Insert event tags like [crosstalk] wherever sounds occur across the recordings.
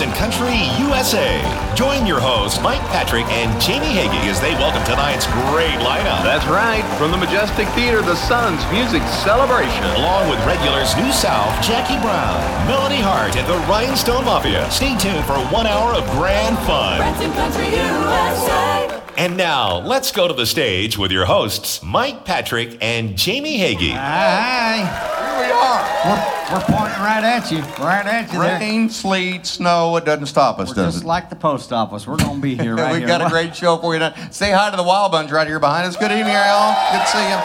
it's Branson Country USA. Join your hosts, Mike Patrick and Jamie Hagee, as they welcome tonight's great lineup. That's right. From the Majestic Theater, the Sons Music Celebration. Along with regulars New South, Jackie Brown, Melody Hart, and the Rhinestone Mafia. Stay tuned for one hour of grand fun. Branson Country USA. And now, let's go to the stage with your hosts, Mike Patrick and Jamie Hagee. Hi. Here we are. We're, we're pointing right at you. Right at you there. Rain, sleet, snow, it doesn't stop us, We're does just it? like the post office. We're going to be here [laughs] right We've here. got a great show for you tonight. Say hi to the Wild Bunch right here behind us. Good evening, y'all. Good to see you.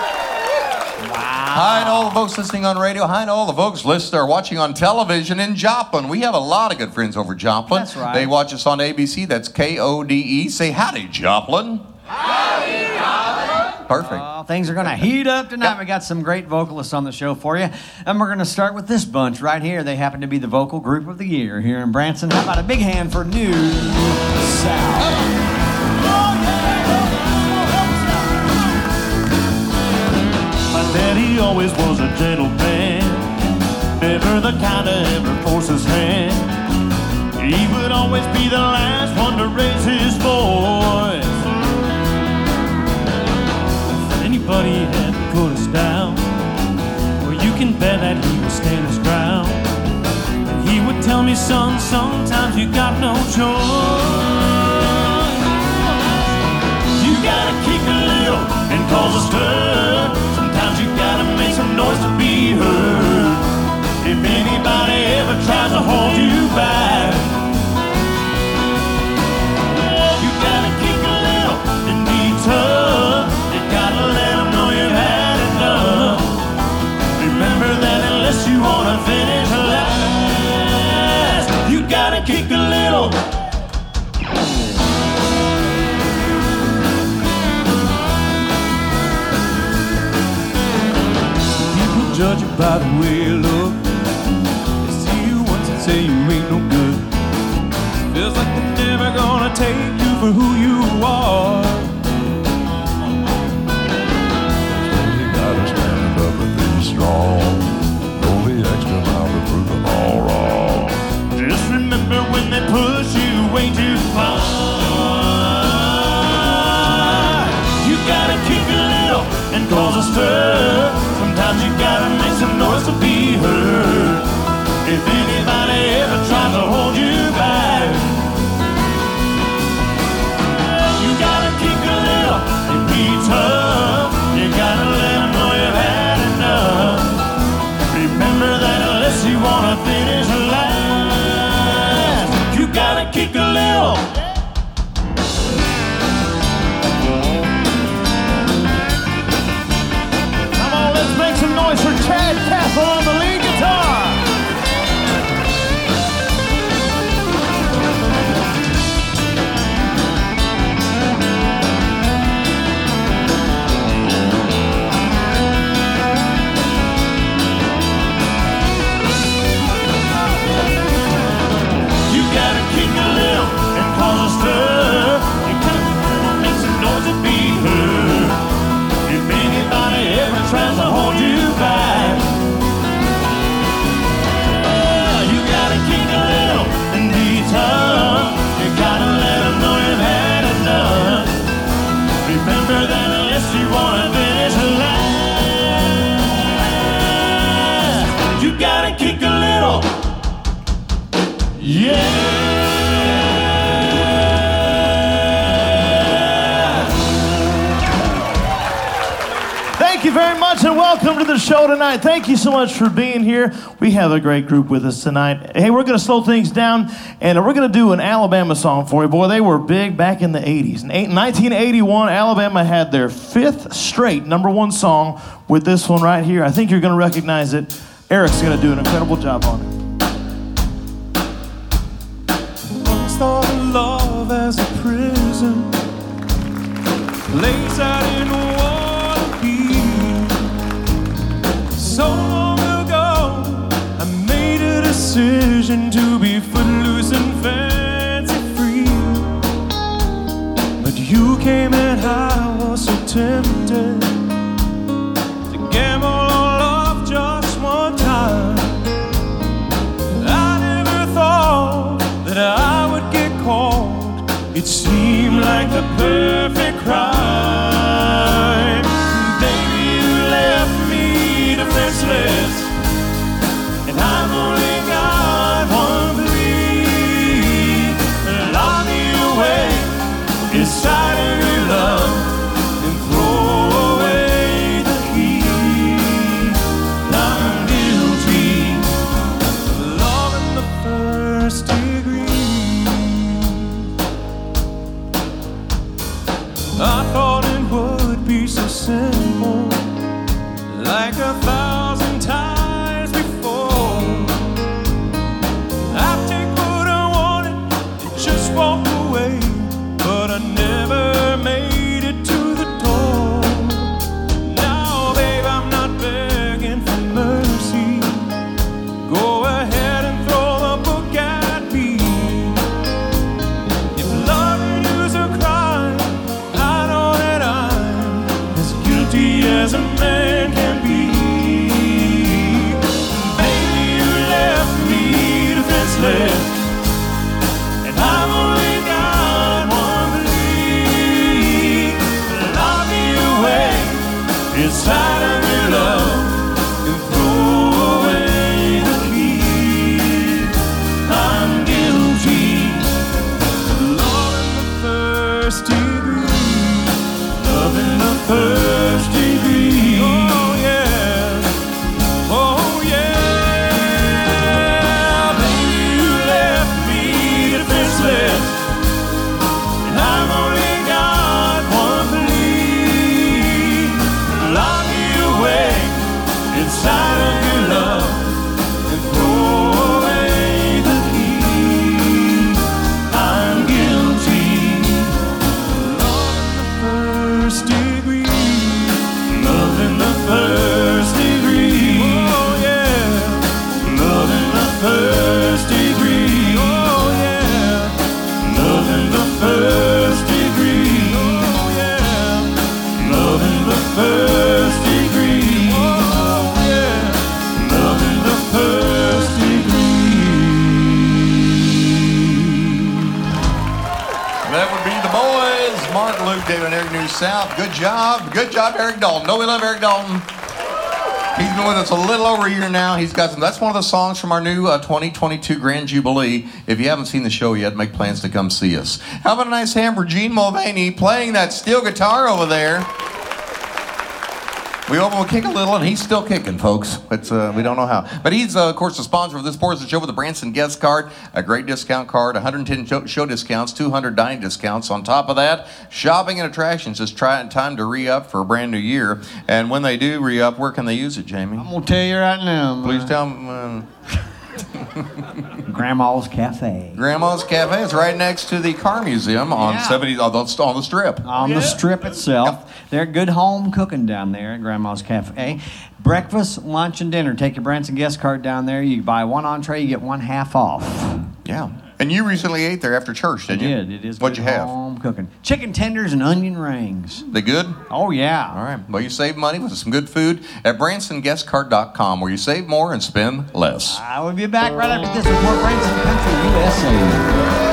Hi to all the folks listening on radio. Hi to all the folks listening or watching on television in Joplin. We have a lot of good friends over Joplin. That's right. They watch us on ABC. That's K O D E. Say howdy, Joplin. Howdy, Joplin. Perfect. Well, things are going to heat up tonight. We got some great vocalists on the show for you. And we're going to start with this bunch right here. They happen to be the vocal group of the year here in Branson. How about a big hand for New South? My daddy always was a gentleman, never the kind to ever force his hand. He would always be the last one to raise his voice. Anybody had to put us down, well, you can bet that he would stand his ground. And he would tell me, son, sometimes you got no choice. You gotta kick a little and cause a stir. Sometimes you gotta make some noise to be heard. If anybody ever tries to hold you back, by the way you look. They see you once and say you ain't no good. Feels like they're never gonna take you for who you are. You gotta stand up and be strong. The extra mile to prove them all wrong. Just remember when they push you way too far. You gotta kick a little and cause a stir. Sometimes you gotta make some noise to be heard. You very much and welcome to the show tonight. Thank you so much for being here. We have a great group with us tonight. Hey, we're going to slow things down and we're going to do an Alabama song for you. Boy, they were big back in the 80s. In 1981, Alabama had their fifth straight number one song with this one right here. I think you're going to recognize it. Eric's going to do an incredible job on it. Love as a prison lays out in Waterloo. Decision to be footloose and fancy free. But you came and I was so tempted to gamble on love just one time. I never thought that I would get caught. It seemed like the perfect crime. South. Good job. Good job, Eric Dalton. No, we love Eric Dalton. He's been with us a little over a year now. He's got some. That's one of the songs from our new uh, 2022 Grand Jubilee. If you haven't seen the show yet, make plans to come see us. How about a nice hand for Gene Mulvaney playing that steel guitar over there? We hope we'll kick a little, and he's still kicking, folks. It's, uh, we don't know how. But he's, uh, of course, the sponsor of this portion of the show with the Branson guest card, a great discount card, 110 show, show discounts, 200 dining discounts. On top of that, shopping and attractions is trying time to re up for a brand new year. And when they do re up, where can they use it, Jamie? I'm gonna tell you right now. Please man. tell them. [laughs] Grandma's Cafe. Grandma's Cafe is right next to the Car Museum on Yeah. 70 on the, on the strip. on the strip itself. They're good home cooking down there at Grandma's Cafe. Breakfast, lunch, and dinner. Take your Branson guest card down there. You buy one entree, you get one half off. Yeah. And you recently ate there after church, didn't you? Did it is What'd good you have? home cooking? Chicken tenders and onion rings. They good? Oh yeah. All right. Well, you save money with some good food at BransonGuestCard.com, where you save more and spend less. I will be back right after this with more Branson Country USA.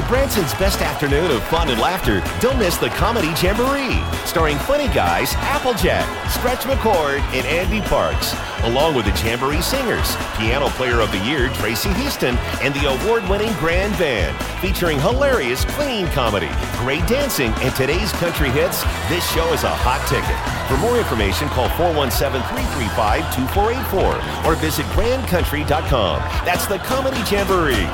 For Branson's best afternoon of fun and laughter, don't miss the Comedy Jamboree, starring funny guys Applejack, Stretch McCord, and Andy Parks, along with the Jamboree singers, Piano Player of the Year Tracy Houston, and the award-winning Grand Band, featuring hilarious clean comedy, great dancing, and today's country hits. This show is a hot ticket. For more information, call 417-335-2484 or visit grandcountry.com. That's the Comedy Jamboree.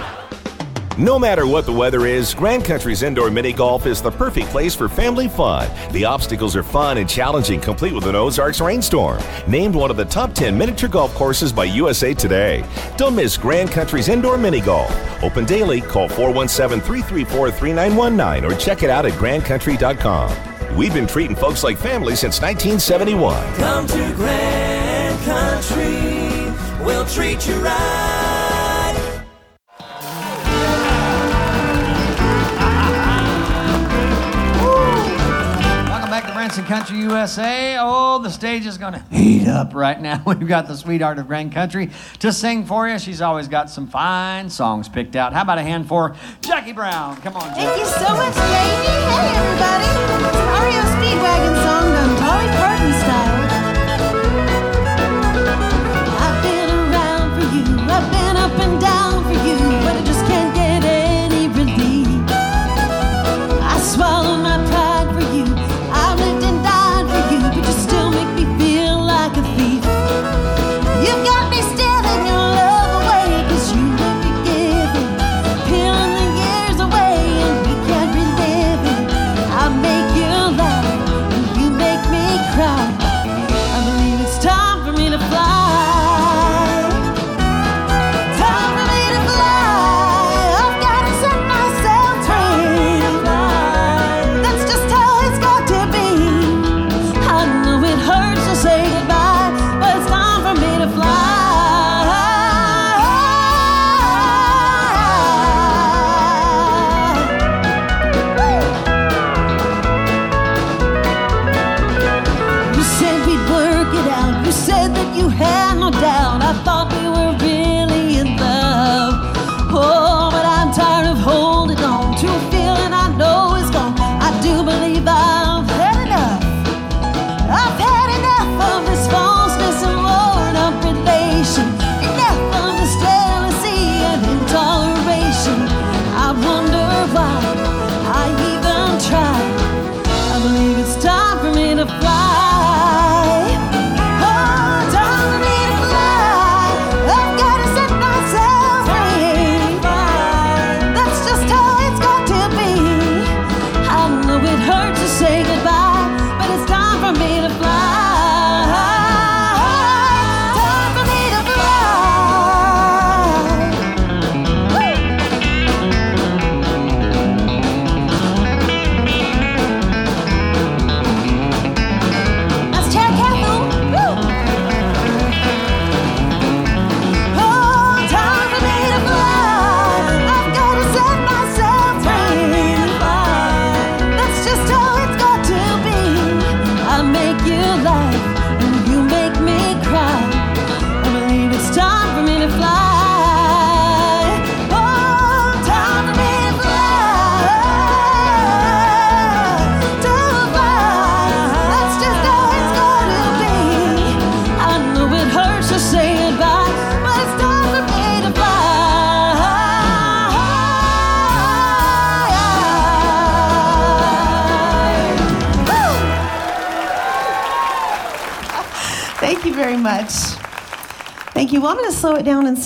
No matter what the weather is, Grand Country's indoor mini golf is the perfect place for family fun. The obstacles are fun and challenging, complete with an Ozarks rainstorm. Named one of the top 10 miniature golf courses by USA Today. Don't miss Grand Country's indoor mini golf. Open daily, call 417 334 3919 or check it out at grandcountry.com. We've been treating folks like family since 1971. Come to Grand Country, we'll treat you right. Jackson Country USA. Oh, the stage is going to heat up right now. [laughs] We've got the sweetheart of Grand Country to sing for you. She's always got some fine songs picked out. How about a hand for Jackie Brown? Come on, Jackie. Thank you so much, Jamie. Hey, everybody. It's a REO Speedwagon song on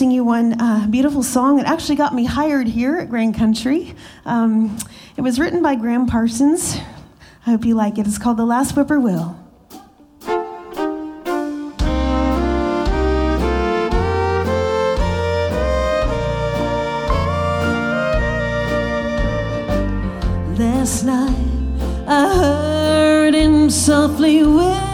sing you one uh, beautiful song that actually got me hired here at Grand Country. Um, it was written by Graham Parsons. I hope you like it. It's called The Last Whippoorwill. Last night I heard him softly whisper.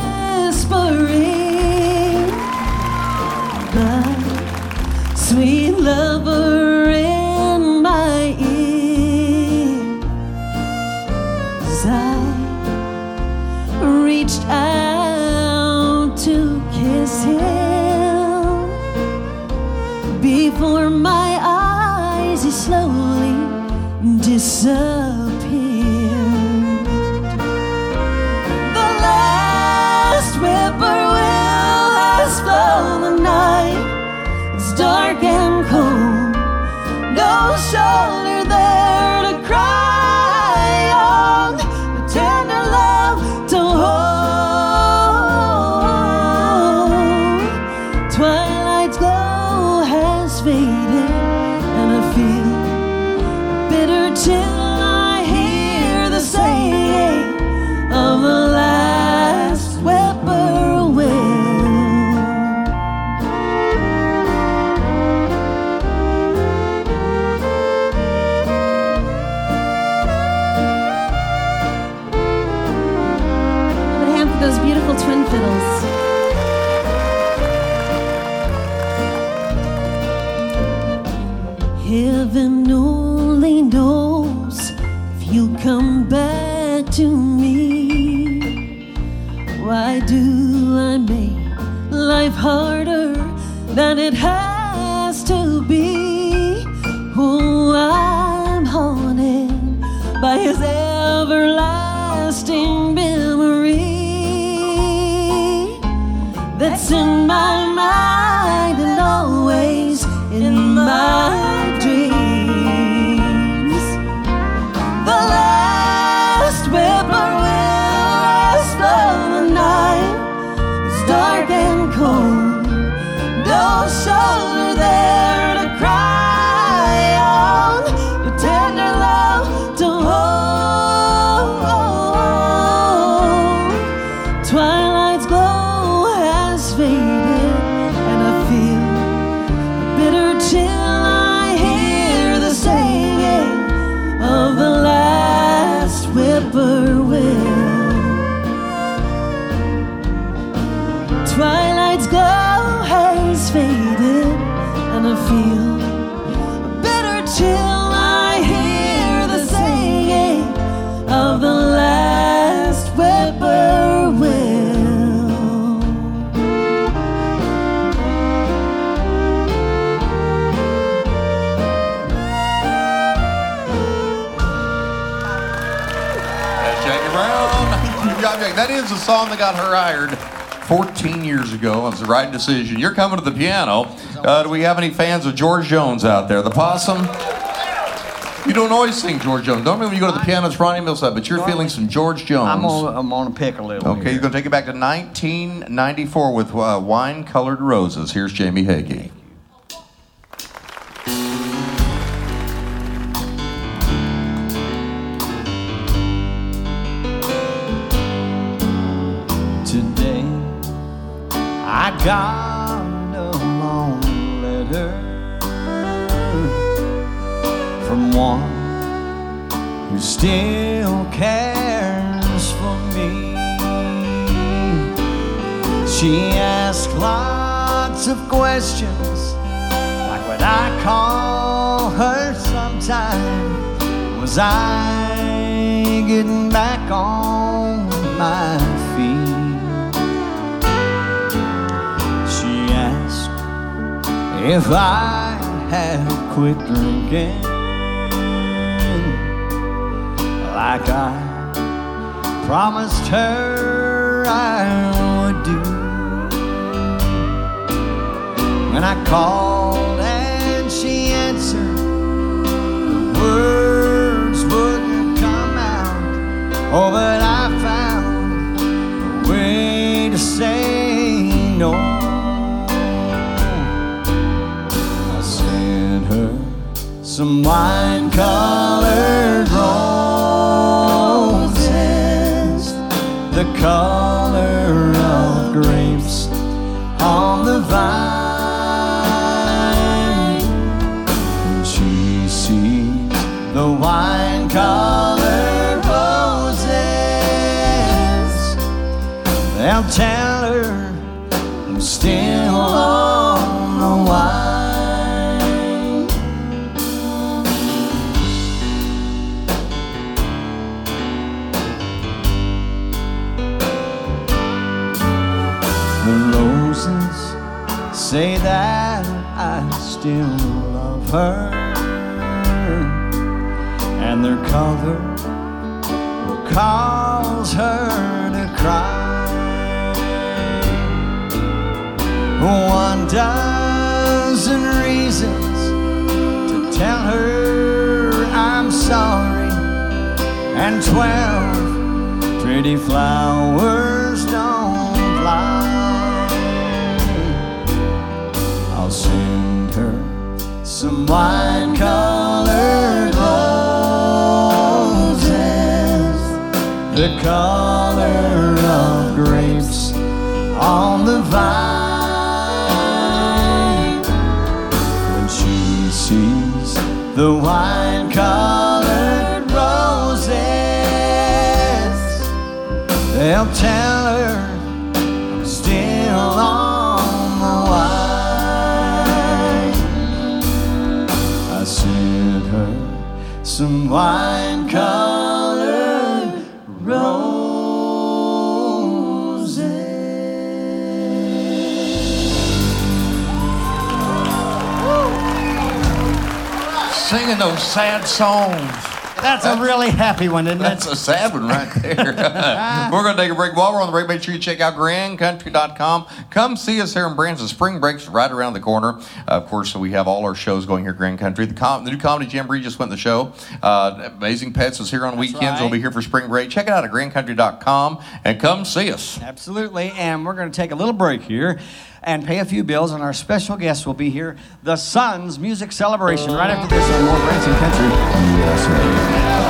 to me. Why do I make life harder than it has to be? Oh, I'm haunted by his everlasting memory that's in my mind. That is the song that got her hired 14 years ago. It was the right decision. You're coming to the piano. Uh, do we have any fans of George Jones out there? The Possum? You don't always sing George Jones. When you go to the piano, it's Ronnie Milsap, but you're feeling some George Jones. I'm gonna, I'm gonna pick a little. Okay, you're going to take it back to 1994 with uh, Wine Colored Roses. Here's Jamie Hagee. Got a long letter from one who still cares for me. She asked lots of questions, like what I call her sometime. Was I getting back on if I had quit drinking, like I promised her I would do. When I called and she answered, the words wouldn't come out. Oh, but I found a way to say no. Her some wine colored roses, the color still love her, and their color will cause her to cry. One dozen reasons to tell her I'm sorry, and twelve pretty flowers some wine colored roses, the color of grapes on the vine. When she sees the wine colored roses, they'll tell her some wine colored roses. Singing those sad songs. That's a really happy one, isn't it? That's it? a sad one right there. [laughs] we're going to take a break. While we're on the break, make sure you check out grandcountry.com. Come see us here in Branson. Spring break's right around the corner. Uh, of course, we have all our shows going here at Grand Country. The, com- the new Comedy Jamboree just went in the show. Uh, Amazing Pets is here on weekends. right. We'll be here for spring break. Check it out at grandcountry.com and come see us. Absolutely. And we're going to take a little break here and pay a few bills. And our special guest will be here, the Sons Music Celebration, right after this on More Branson Country.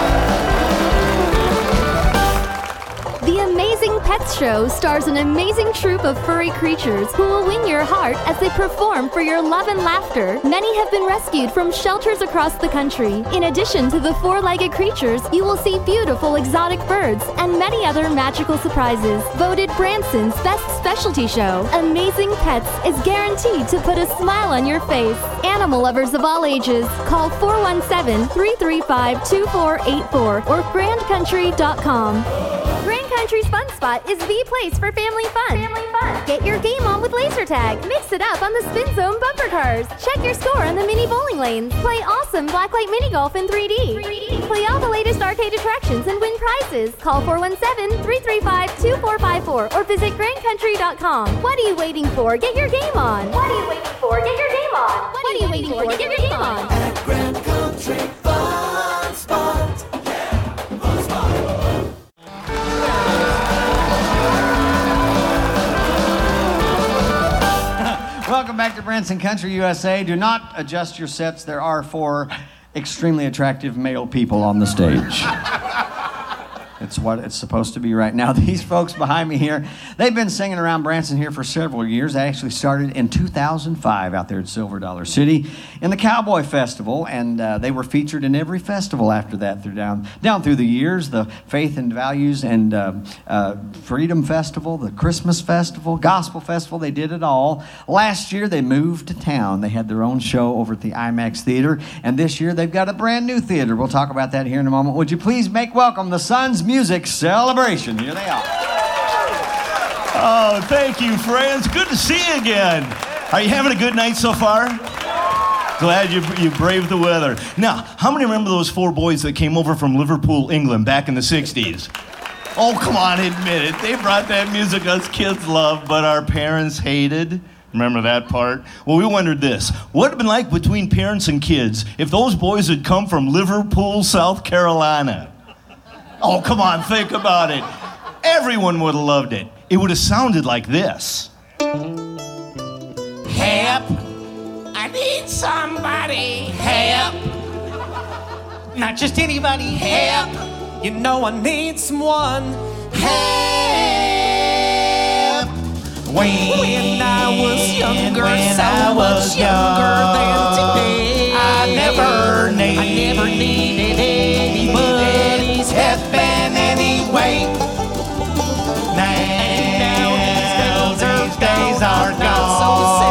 Pets Show stars an amazing troupe of furry creatures who will win your heart as they perform for your love and laughter. Many have been rescued from shelters across the country. In addition to the four legged creatures, you will see beautiful exotic birds and many other magical surprises. Voted Branson's best specialty show, Amazing Pets is guaranteed to put a smile on your face. Animal lovers of all ages, call 417 335 2484 or grandcountry.com. Grand Country's Fun Spot is the place for family fun. Family fun. Get your game on with laser tag. Mix it up on the Spin Zone bumper cars. Check your score on the mini bowling lanes. Play awesome blacklight mini golf in 3D. 3D. Play all the latest arcade attractions and win prizes. Call 417-335-2454 or visit grandcountry.com. What are you waiting for? Get your game on. What are you waiting for? Get your game on. What are you waiting for? Get your game on. At Grand Country Welcome back to Branson Country, USA. Do not adjust your sets. There are four extremely attractive male people on the stage. [laughs] It's what it's supposed to be right now. [laughs] These folks behind me here, they've been singing around Branson here for several years. They actually started in 2005 out there at Silver Dollar City in the Cowboy Festival, and uh, they were featured in every festival after that through down down through the years. The Faith and Values and uh, uh, Freedom Festival, the Christmas Festival, Gospel Festival. They did it all. Last year they moved to town. They had their own show over at the IMAX Theater, and this year they've got a brand new theater. We'll talk about that here in a moment. Would you please make welcome the Sons Music Music celebration? Here they are. Oh, thank you, friends. Good to see you again. Are you having a good night so far? Glad you, you braved the weather. Now, how many remember those four boys that came over from Liverpool, England back in the 60s? Oh, come on, admit it. They brought that music us kids loved, but our parents hated. Remember that part? Well, we wondered this what would have been like between parents and kids if those boys had come from Liverpool, South Carolina? Oh, come on, think about it. Everyone would have loved it. It would have sounded like this. Help! I need somebody. Help! Not just anybody. Help! You know I need someone. Help! When I was younger, when so I was much younger than today. I never need- I never needed any way. Now, these days are Not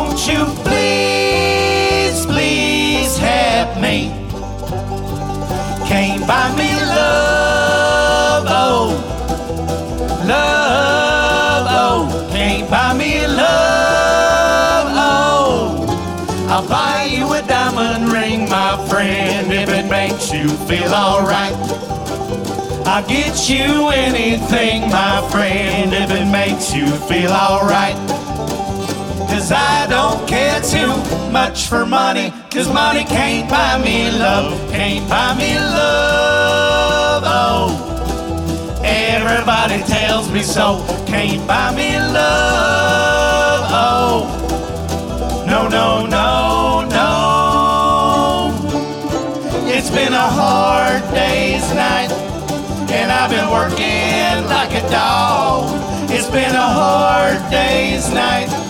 Won't you please, please help me? Can't buy me love, oh, love, oh, can't buy me love, oh. I'll buy you a diamond ring, my friend, if it makes you feel alright. I'll get you anything, my friend, if it makes you feel alright. Cause I don't care too much for money. Cause money can't buy me love. Can't buy me love. Oh, everybody tells me so. Can't buy me love. Oh, no, no, no, no. It's been a hard day's night. And I've been working like a dog. It's been a hard day's night.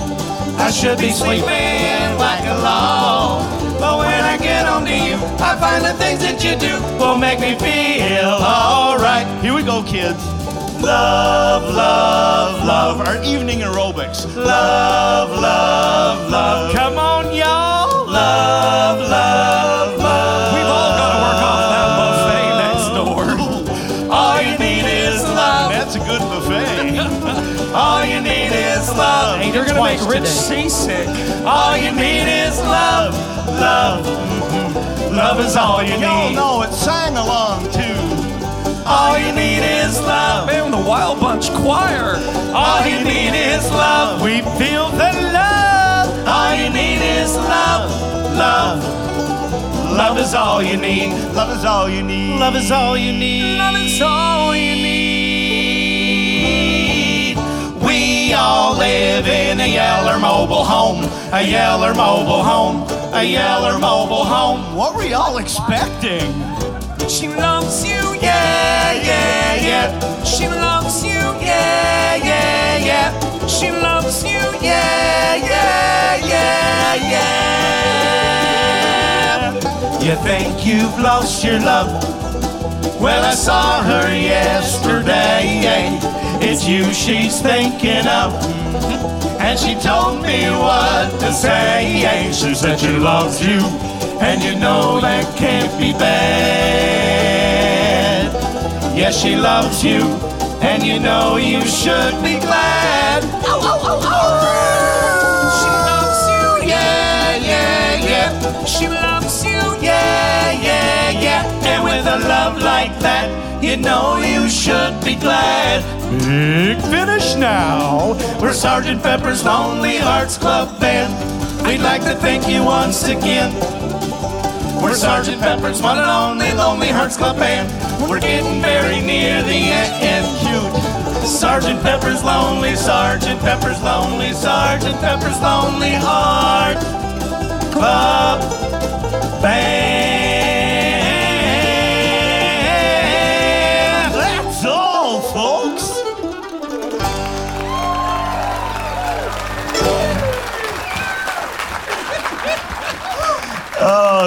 I should be sleeping like a log. But when I get belong to you. I find the things that you do will make me feel alright. Here we go, kids. Love, love, love. Our evening aerobics. Love, love, love. Come on, y'all. Love, love, love. Gonna Rich seasick. All you need is love. Love. Mhm. Love is all you Y'all need. know it sang along too. All you need is love. Man, the Wild Bunch Choir. All you need is love. We feel the love. All you need is love. Love. Love is all you need. Love is all you need. Love is all you need. Love is all you need. We all live in a Yeller mobile home. A Yeller mobile home. A Yeller mobile home. What were y'all expecting? She loves you, yeah, yeah, yeah. She loves you, yeah, yeah, yeah. She loves you, yeah, yeah, yeah, yeah. You think you've lost your love? Well, I saw her yesterday. It's you she's thinking of. And she told me what to say. She said she loves you, and you know that can't be bad. Yes, she loves you, and you know you should be glad. Oh, oh, oh, oh. She loves you, yeah, yeah, yeah. She loves you, yeah, yeah, yeah. And with a love like that, you know you should be glad. Big finish now. We're Sergeant Pepper's Lonely Hearts Club Band. We'd like to thank you once again. We're Sergeant Pepper's one and only Lonely Hearts Club Band. We're getting very near the end. Cute. Sergeant Pepper's Lonely, Sergeant Pepper's Lonely, Sergeant Pepper's Lonely Heart Club Band.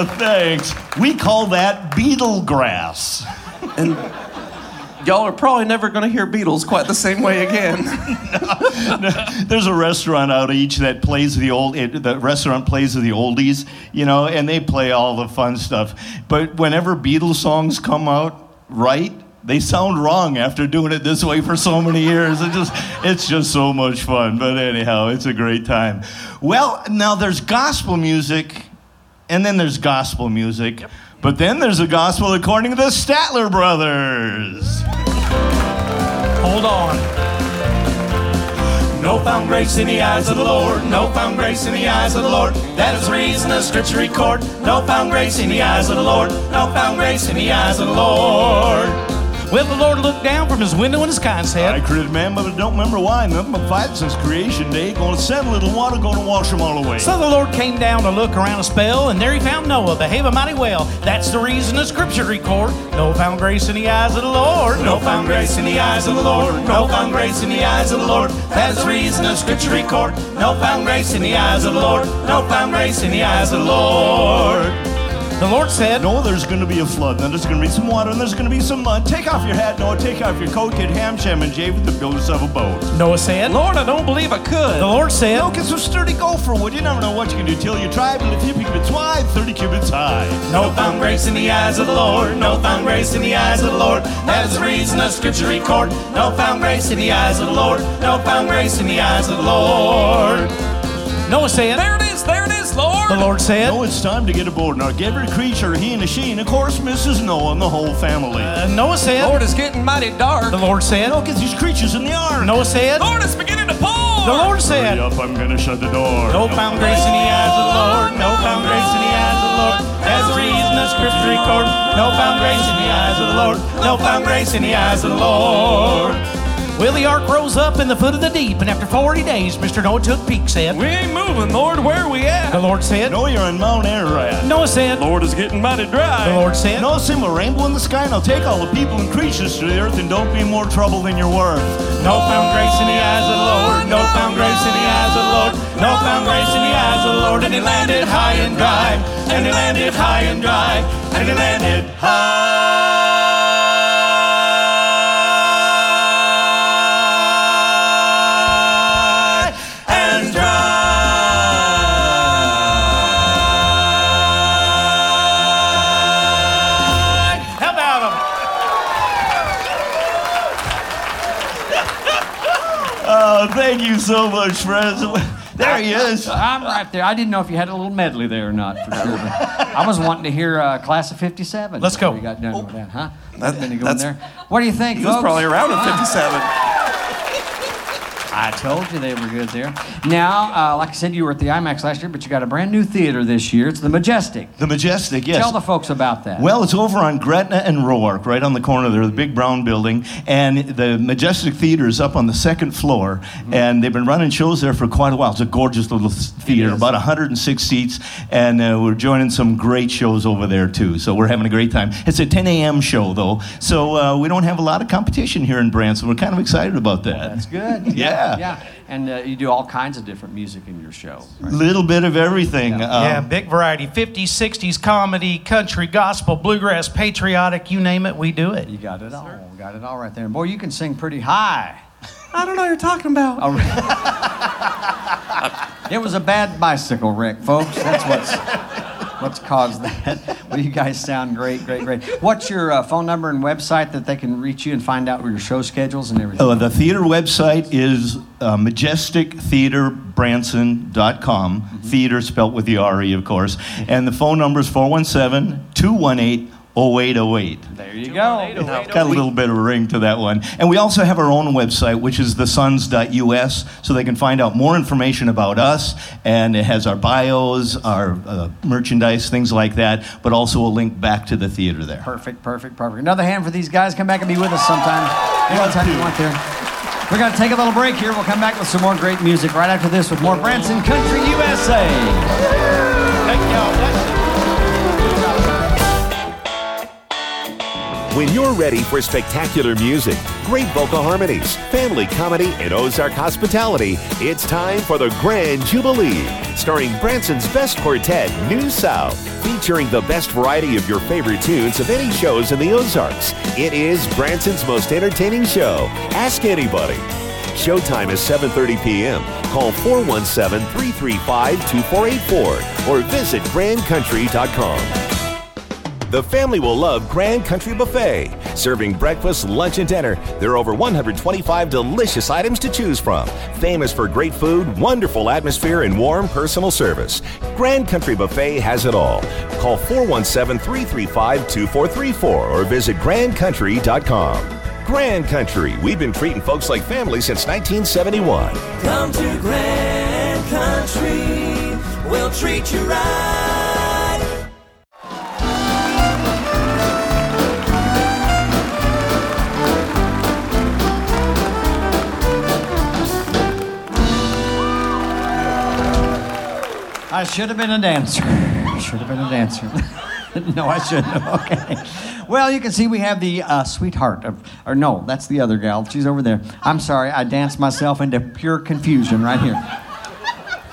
Oh, thanks. We call that beetle grass. And y'all are probably never going to hear Beatles quite the same way again. [laughs] There's a restaurant out each that plays the old. It, the restaurant plays the oldies, you know, and they play all the fun stuff. But whenever Beatles songs come out right, they sound wrong after doing it this way for so many years. It just, it's just so much fun. But anyhow, it's a great time. Well, now there's gospel music, and then there's gospel music, but then there's a gospel according to the Statler brothers. Hold on. Noah found grace in the eyes of the Lord. Noah found grace in the eyes of the Lord. That is the reason the scripture record. Noah found grace in the eyes of the Lord. Noah found grace in the eyes of the Lord. Well, the Lord looked down from his window in his sky and said, I created man, but I don't remember why. Nothing but fight since creation day. Gonna send a little water, gonna wash them all away. So the Lord came down to look around a spell, and there he found Noah behaving mighty well. That's the reason the scripture record. Noah found grace in the eyes of the Lord. Noah found grace in the eyes of the Lord. Noah found grace in the eyes of the Lord. That's the reason the scripture record. Noah found grace in the eyes of the Lord. Noah found grace in the eyes of the Lord. The Lord said, Noah, there's going to be a flood. Then there's going to be some water, and there's going to be some mud. Take off your hat, Noah. Take off your coat. Get Ham, Shem, and Japheth to build us up a boat. Noah said, Lord, I don't believe I could. The Lord said, Noah, get some sturdy gopher wood. You never know what you can do till you try. But if you cubits wide, 30 cubits high. Noah found grace in the eyes of the Lord. Noah found grace in the eyes of the Lord. That is the reason the scripture record. Noah found grace in the eyes of the Lord. Noah found grace in the eyes of the Lord. Noah said, There it is, there it is, Lord. The Lord said, Noah, it's time to get aboard. Now, give every creature, he and a she, and of course, Mrs. Noah and the whole family. Uh, Noah said, Lord, it's getting mighty dark. The Lord said, Noah, get these creatures in the ark. Noah said, Lord, it's beginning to pour. The Lord Hurry said, up, I'm gonna shut the door. Noah found grace in the eyes of the Lord. Noah found grace in the eyes of the Lord. As the reason the scripture record. Noah found grace in the eyes of the Lord. Noah found grace in the eyes of the Lord. Well, the ark rose up in the foot of the deep, and after 40 days, Mr. Noah took peak, said, We ain't moving, Lord. Where are we at? The Lord said, Noah, you're in Mount Ararat. Noah said, Lord is getting mighty dry. The Lord said, No, sim, a rainbow in the sky, and I'll take all the people and creatures to the earth, and don't be more trouble than you're worth. Noah found grace in the eyes of the Lord. Oh, no found grace in the eyes of the Lord. Noah found grace in the eyes of the Lord. And he landed high and dry. And he landed high and dry. And he landed high so much, friends. There he is. I'm right there. I didn't know if you had a little medley there or not. For sure. but I was wanting to hear uh, Class of '57. Let's go. before You got done with that, huh? That- Then in that's- there. What do you think? He was folks? probably around in 57. I told you they were good there. Now, uh, like I said, you were at the IMAX last year, but you got a brand new theater this year. It's the Majestic. The Majestic, yes. Tell the folks about that. Well, it's over on Gretna and Roark, right on the corner there, the big brown building. And the Majestic Theater is up on the second floor, and they've been running shows there for quite a while. It's a gorgeous little theater, about 106 seats, and uh, we're joining some great shows over there too. So we're having a great time. It's a 10 a.m. show though, so uh, we don't have a lot of competition here in Branson. We're kind of excited about that. That's good. [laughs] Yeah. Yeah. And uh, you do all kinds of different music in your show. Little bit of everything. Yeah, Um, big variety 50s, 60s, comedy, country, gospel, bluegrass, patriotic, you name it, we do it. You got it all. Got it all right there. And boy, you can sing pretty high. [laughs] I don't know what you're talking about. Oh, [laughs] It was a bad bicycle wreck, folks. That's what's what's caused that. [laughs] Well, you guys sound great, great, great. What's your uh, phone number and website that they can reach you and find out your show schedules and everything? Uh, the theater website is uh, majestictheaterbranson.com. Theater spelt with the R-E, of course. And the phone number is 417-218-0808. There you go. Got a little bit of a ring to that one. And we also have our own website, which is thesons.us, so they can find out more information about us. And it has our bios, our uh, merchandise, things like that, but also a link back to the theater there. Perfect, perfect, perfect. Another hand for these guys. Come back and be with us sometime. Anytime you want there. We're going to take a little break here. We'll come back with some more great music right after this with more Branson Country USA. Thank y'all. When you're ready for spectacular music, great vocal harmonies, family comedy, and Ozark hospitality, it's time for the Grand Jubilee, starring Branson's best quartet, New South, featuring the best variety of your favorite tunes of any shows in the Ozarks. It is Branson's most entertaining show. Ask anybody. Showtime is 7:30 p.m. Call 417-335-2484 or visit grandcountry.com. The family will love Grand Country Buffet, serving breakfast, lunch, and dinner. There are over 125 delicious items to choose from. Famous for great food, wonderful atmosphere, and warm personal service. Grand Country Buffet has it all. Call 417 335 2434 or visit grandcountry.com. Grand Country, we've been treating folks like family since 1971. Come to Grand Country, we'll treat you right. I should have been a dancer. I should have been a dancer. [laughs] no, I shouldn't. [laughs] Okay. Well, you can see we have the uh, sweetheart of, or no, that's the other gal. She's over there. I'm sorry, I danced myself into pure confusion right here.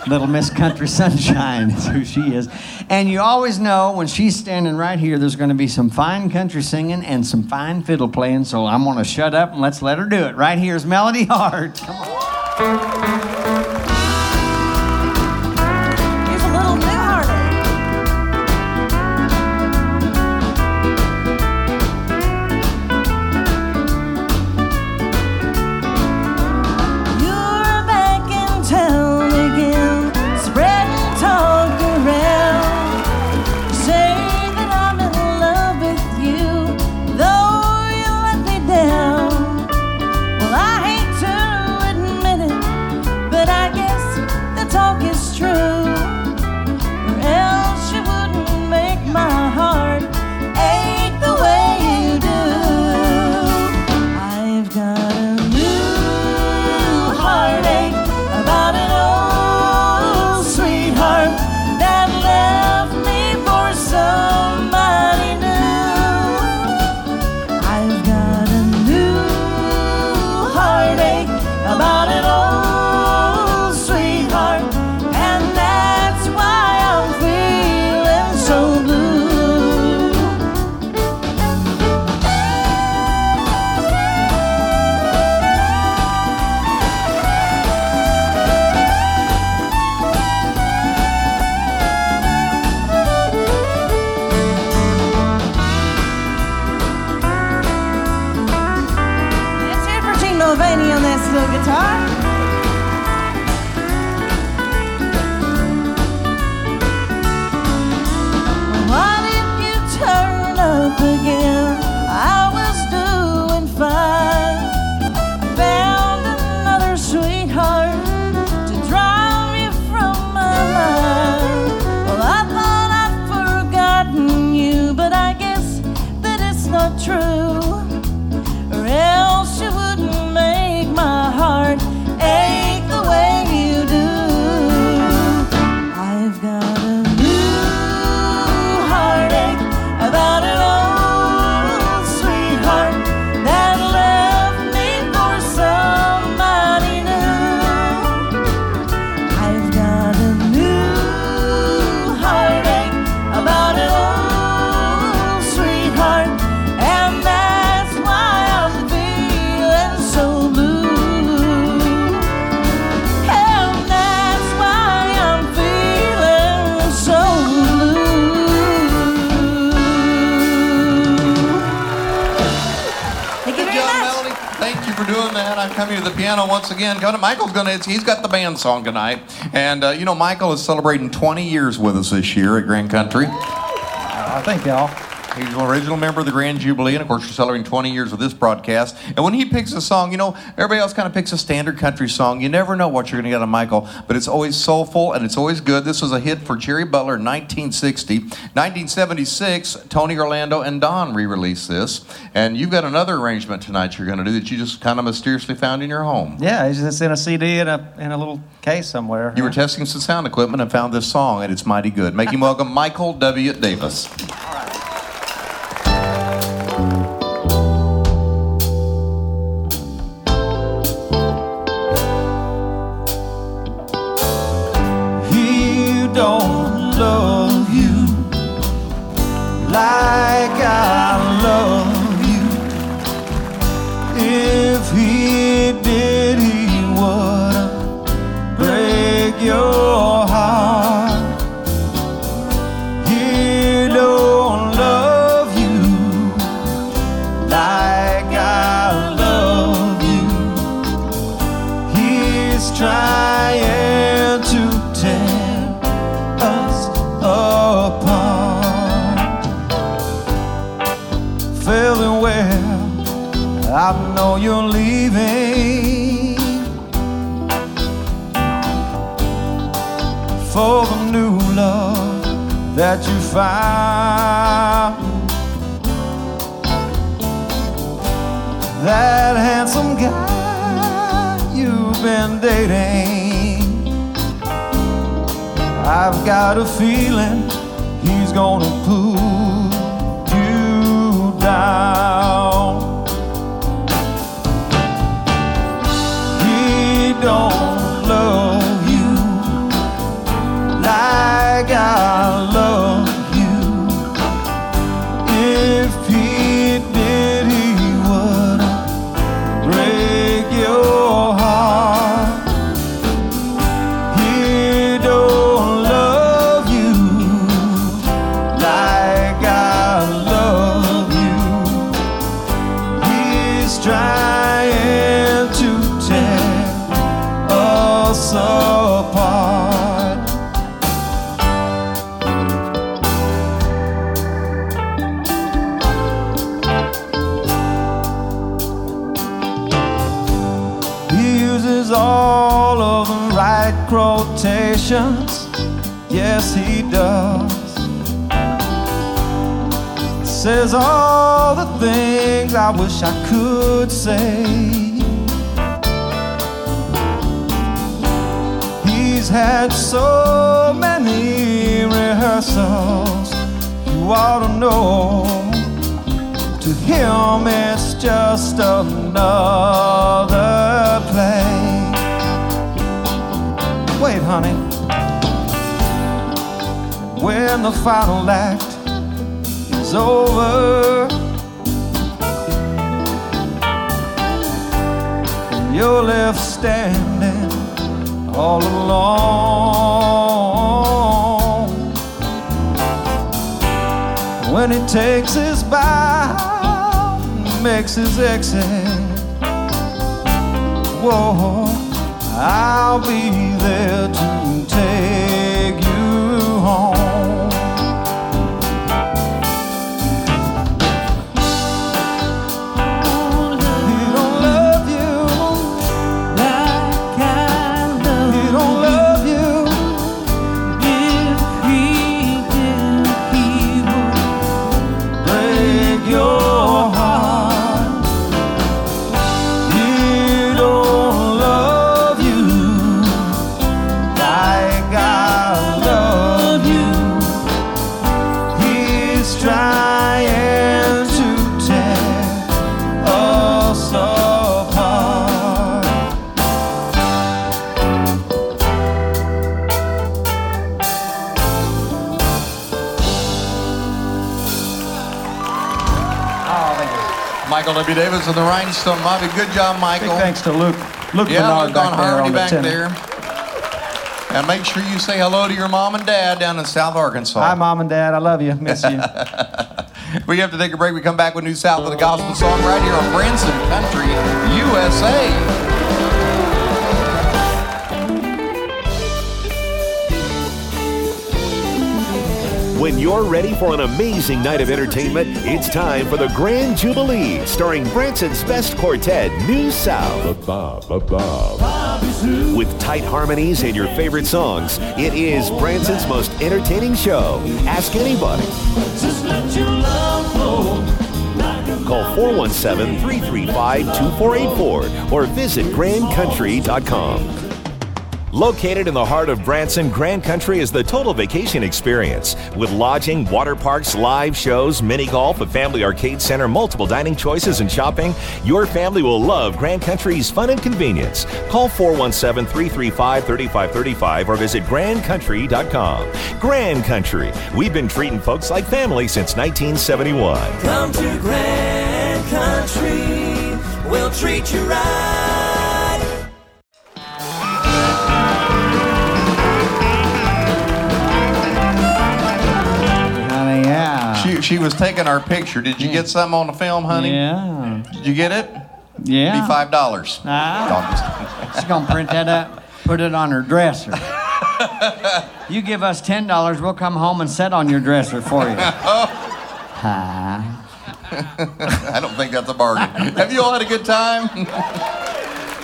Little Miss Country Sunshine is who she is. And you always know when she's standing right here, there's going to be some fine country singing and some fine fiddle playing. So I'm going to shut up and let's let her do it. Right here's Melody Hart. Piano once again. To- Michael's gonna. He's got the band song tonight, and uh, you know Michael is celebrating 20 years with us this year at Grand Country. Uh, thank y'all. He's an original member of the Grand Jubilee, and of course, we're celebrating 20 years of this broadcast. And when he picks a song, you know, everybody else kind of picks a standard country song. You never know what you're going to get on Michael, but it's always soulful and it's always good. This was a hit for Jerry Butler in 1960. 1976, Tony Orlando and Dawn re released this. And you've got another arrangement tonight you're going to do that you just kind of mysteriously found in your home. Yeah, it's just in a CD in a in a little case somewhere. You were testing some sound equipment and found this song, and it's mighty good. Make him [laughs] welcome Michael W. Davis. He like right quotations. Yes, he does. Says all the things I wish I could say. He's had so many rehearsals, you ought to know. To him, it's just another play. Wait, honey. When the final act is over, and you're left standing all alone. When he takes his bow, makes his exit. oh, I'll be there to take Davis and the Rhinestone Bobby. Good job, Michael. Big thanks to Luke. Luke yeah, Bernard Luke back on Harmony on the back there. And make sure you say hello to your mom and dad down in South Arkansas. Hi, mom and dad. I love you. Miss you. [laughs] We have to take a break. We come back with New South with a gospel song right here on Branson Country, USA. When you're ready for an amazing night of entertainment, it's time for the Grand Jubilee, starring Branson's best quartet, New South. With tight harmonies and your favorite songs, it is Branson's most entertaining show. Ask anybody. Call 417 335 2484 or visit grandcountry.com. Located in the heart of Branson, Grand Country is the total vacation experience. With lodging, water parks, live shows, mini golf, a family arcade center, multiple dining choices, and shopping, your family will love Grand Country's fun and convenience. Call 417 335 3535 or visit grandcountry.com. Grand Country. We've been treating folks like family since 1971. Come to Grand Country, we'll treat you right. She, was taking our picture. Did you get something on the film, honey? Yeah. Did you get it? Yeah. Be five dollars. Ah. She's gonna print that up, put it on her dresser. [laughs] you give us ten dollars, we'll come home and set on your dresser for you. [laughs] oh. Hi. I don't think that's a bargain. Have you all had a good time? [laughs]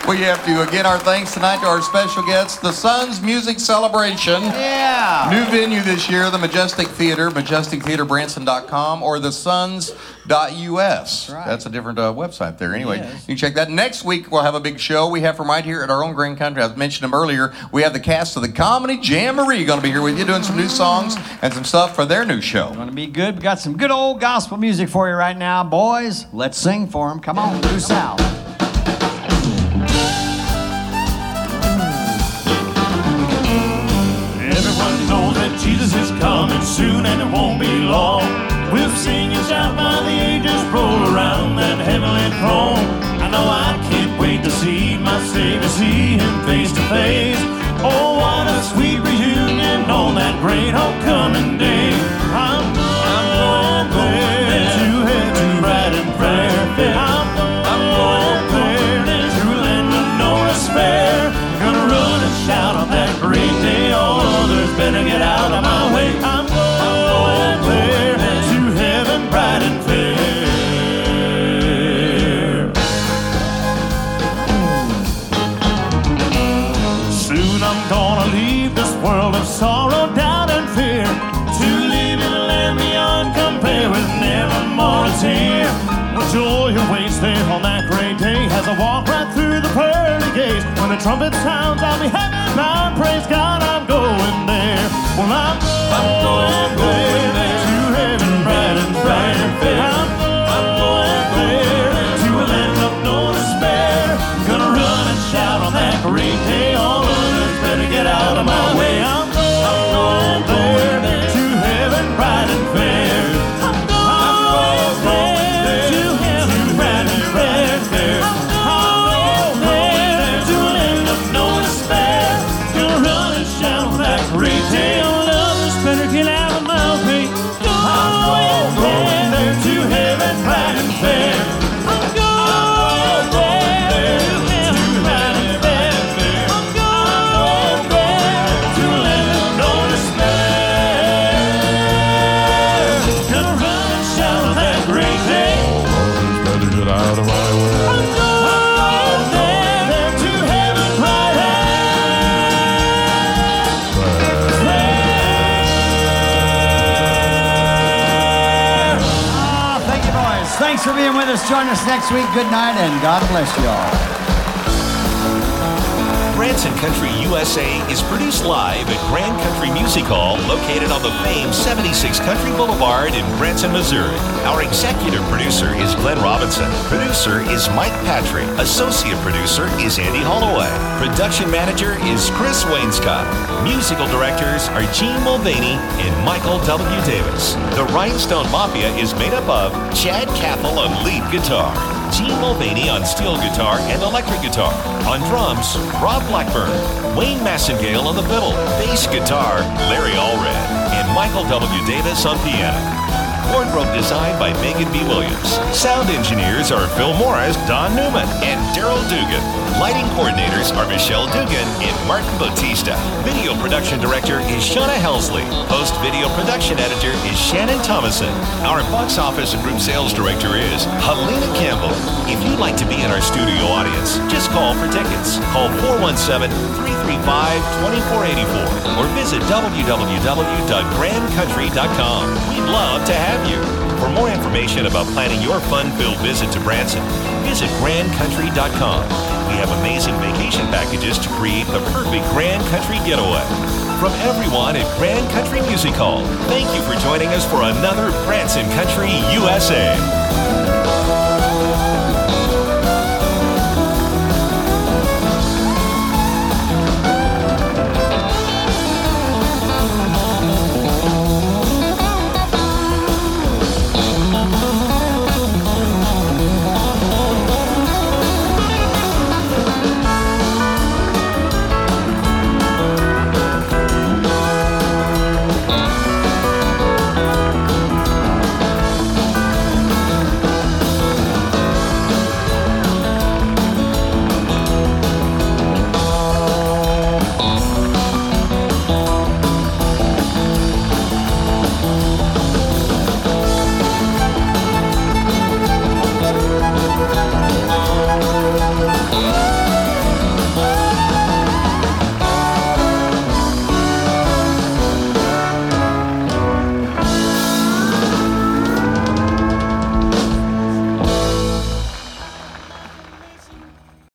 we have to again our thanks tonight to our special guests, the Sons Music Celebration. Yeah. New venue this year, the Majestic Theater, majestictheaterbranson.com or the Sons.us. That's, That's a different uh, website there. Anyway, you can check that. Next week, we'll have a big show. We have from right here at our own Grand Country. I mentioned them earlier. We have the cast of the Comedy Jamboree going to be here with you doing some new songs and some stuff for their new show. Gonna be good. We got some good old gospel music for you right now, boys. Let's sing for them. Come on, New South. Soon and it won't be long. We'll sing and shout while the angels walk right through the pearly gates. When the trumpet sounds, I'll be heaven bound. Praise God, I'm going there. Well, I'm, I'm going there to heaven, bright and bright and fair. I'm, I'm going there to a land of no despair. Gonna run and shout on that great day. For being with us. Join us next week. Good night and God bless you all. Branson Country USA is produced live at Grand Country Music Hall, located on the famed 76 Country Boulevard in Branson, Missouri. Our executive producer is Glenn Robinson. Producer is Mike Patrick. Associate producer is Andy Holloway. Production manager is Chris Wainscott. Musical directors are Gene Mulvaney and Michael W. Davis. The Rhinestone Mafia is made up of Chad Cathell on lead guitar. Gene Mulvaney on steel guitar and electric guitar. On drums, Rob Blackburn. Wayne Massengale on the fiddle. Bass guitar, Larry Allred. And Michael W. Davis on piano. Wardrobe designed by Megan B. Williams. Sound engineers are Phil Morris, Don Newman, and Daryl Dugan. Lighting coordinators are Michelle Dugan and Martin Bautista. Video production director is Shauna Helsley. Post video production editor is Shannon Thomason. Our box office and group sales director is Helena Campbell. If you'd like to be in our studio audience, just call for tickets. Call 417 335 2484 or visit www.grandcountry.com. We'd love to have you. For more information about planning your fun-filled visit to Branson, visit grandcountry.com. We have amazing vacation packages to create the perfect Grand Country getaway. From everyone at Grand Country Music Hall, thank you for joining us for another Branson Country USA.